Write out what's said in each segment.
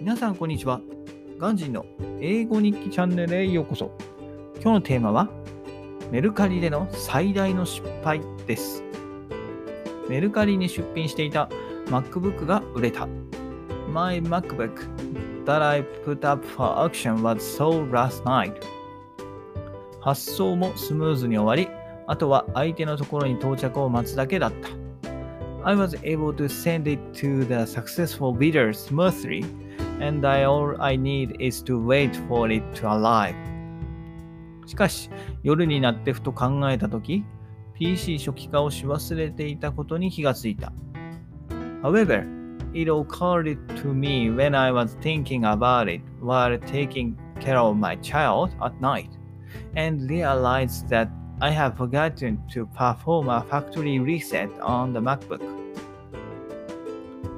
皆さんこんにちは。ガンジーの英語日記チャンネルへようこそ。今日のテーマはメルカリでの最大の失敗です。メルカリに出品していた MacBook が売れた。My MacBook that I put up for auction was sold last night. 発送もスムーズに終わり、あとは相手のところに到着を待つだけだった。I was able to send it to the successful bidder smoothly, and I, all I need is to wait for it to arrive. しかし、夜になってふと考えたとき、PC 初期化をし忘れていたことに気がついた。However, it occurred to me when I was thinking about it while taking care of my child at night, and realized that I have forgotten to perform a factory reset on the MacBook.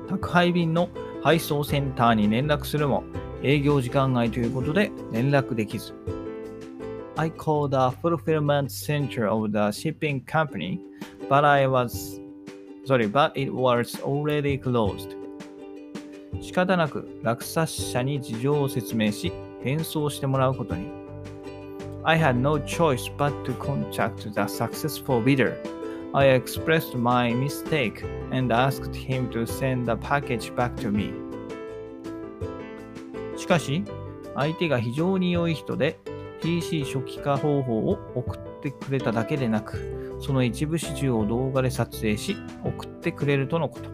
宅配便の配送センターに連絡するも営業時間外ということで連絡できず。I called the fulfillment center of the shipping company, but I was sorry, but it was already closed. 仕方なく落札者に事情を説明し返送してもらうことに。I had no choice but to contact the successful bidder. I expressed my mistake and asked him to send the package back to me. しかし、相手が非常に良い人で PC 初期化方法を送ってくれただけでなく、その一部始終を動画で撮影し送ってくれるとのこと。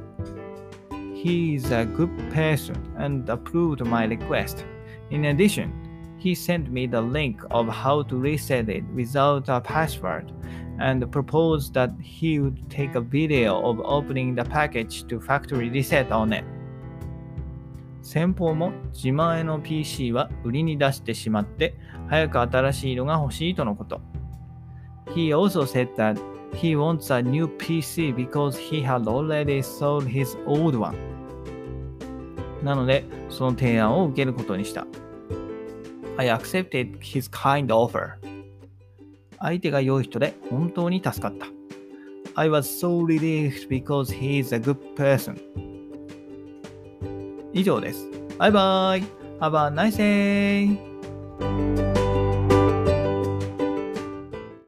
He is a good person and approved my request. In addition, he sent me the link of how to reset it without a password and proposed that he would take a video of opening the package to factory reset on it. 先方も自前の PC は売りに出してしまって早く新しいのが欲しいとのこと。He also said that he wants a new PC because he had already sold his old one. なので、その提案を受けることにした。I accepted his kind offer. 相手が良い人で本当に助かった。I was so relieved because he is a good person. 以上です。バイバイ !Have a nice day!